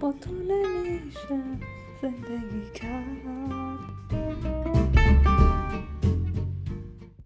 با تو نمیشه زندگی کرد.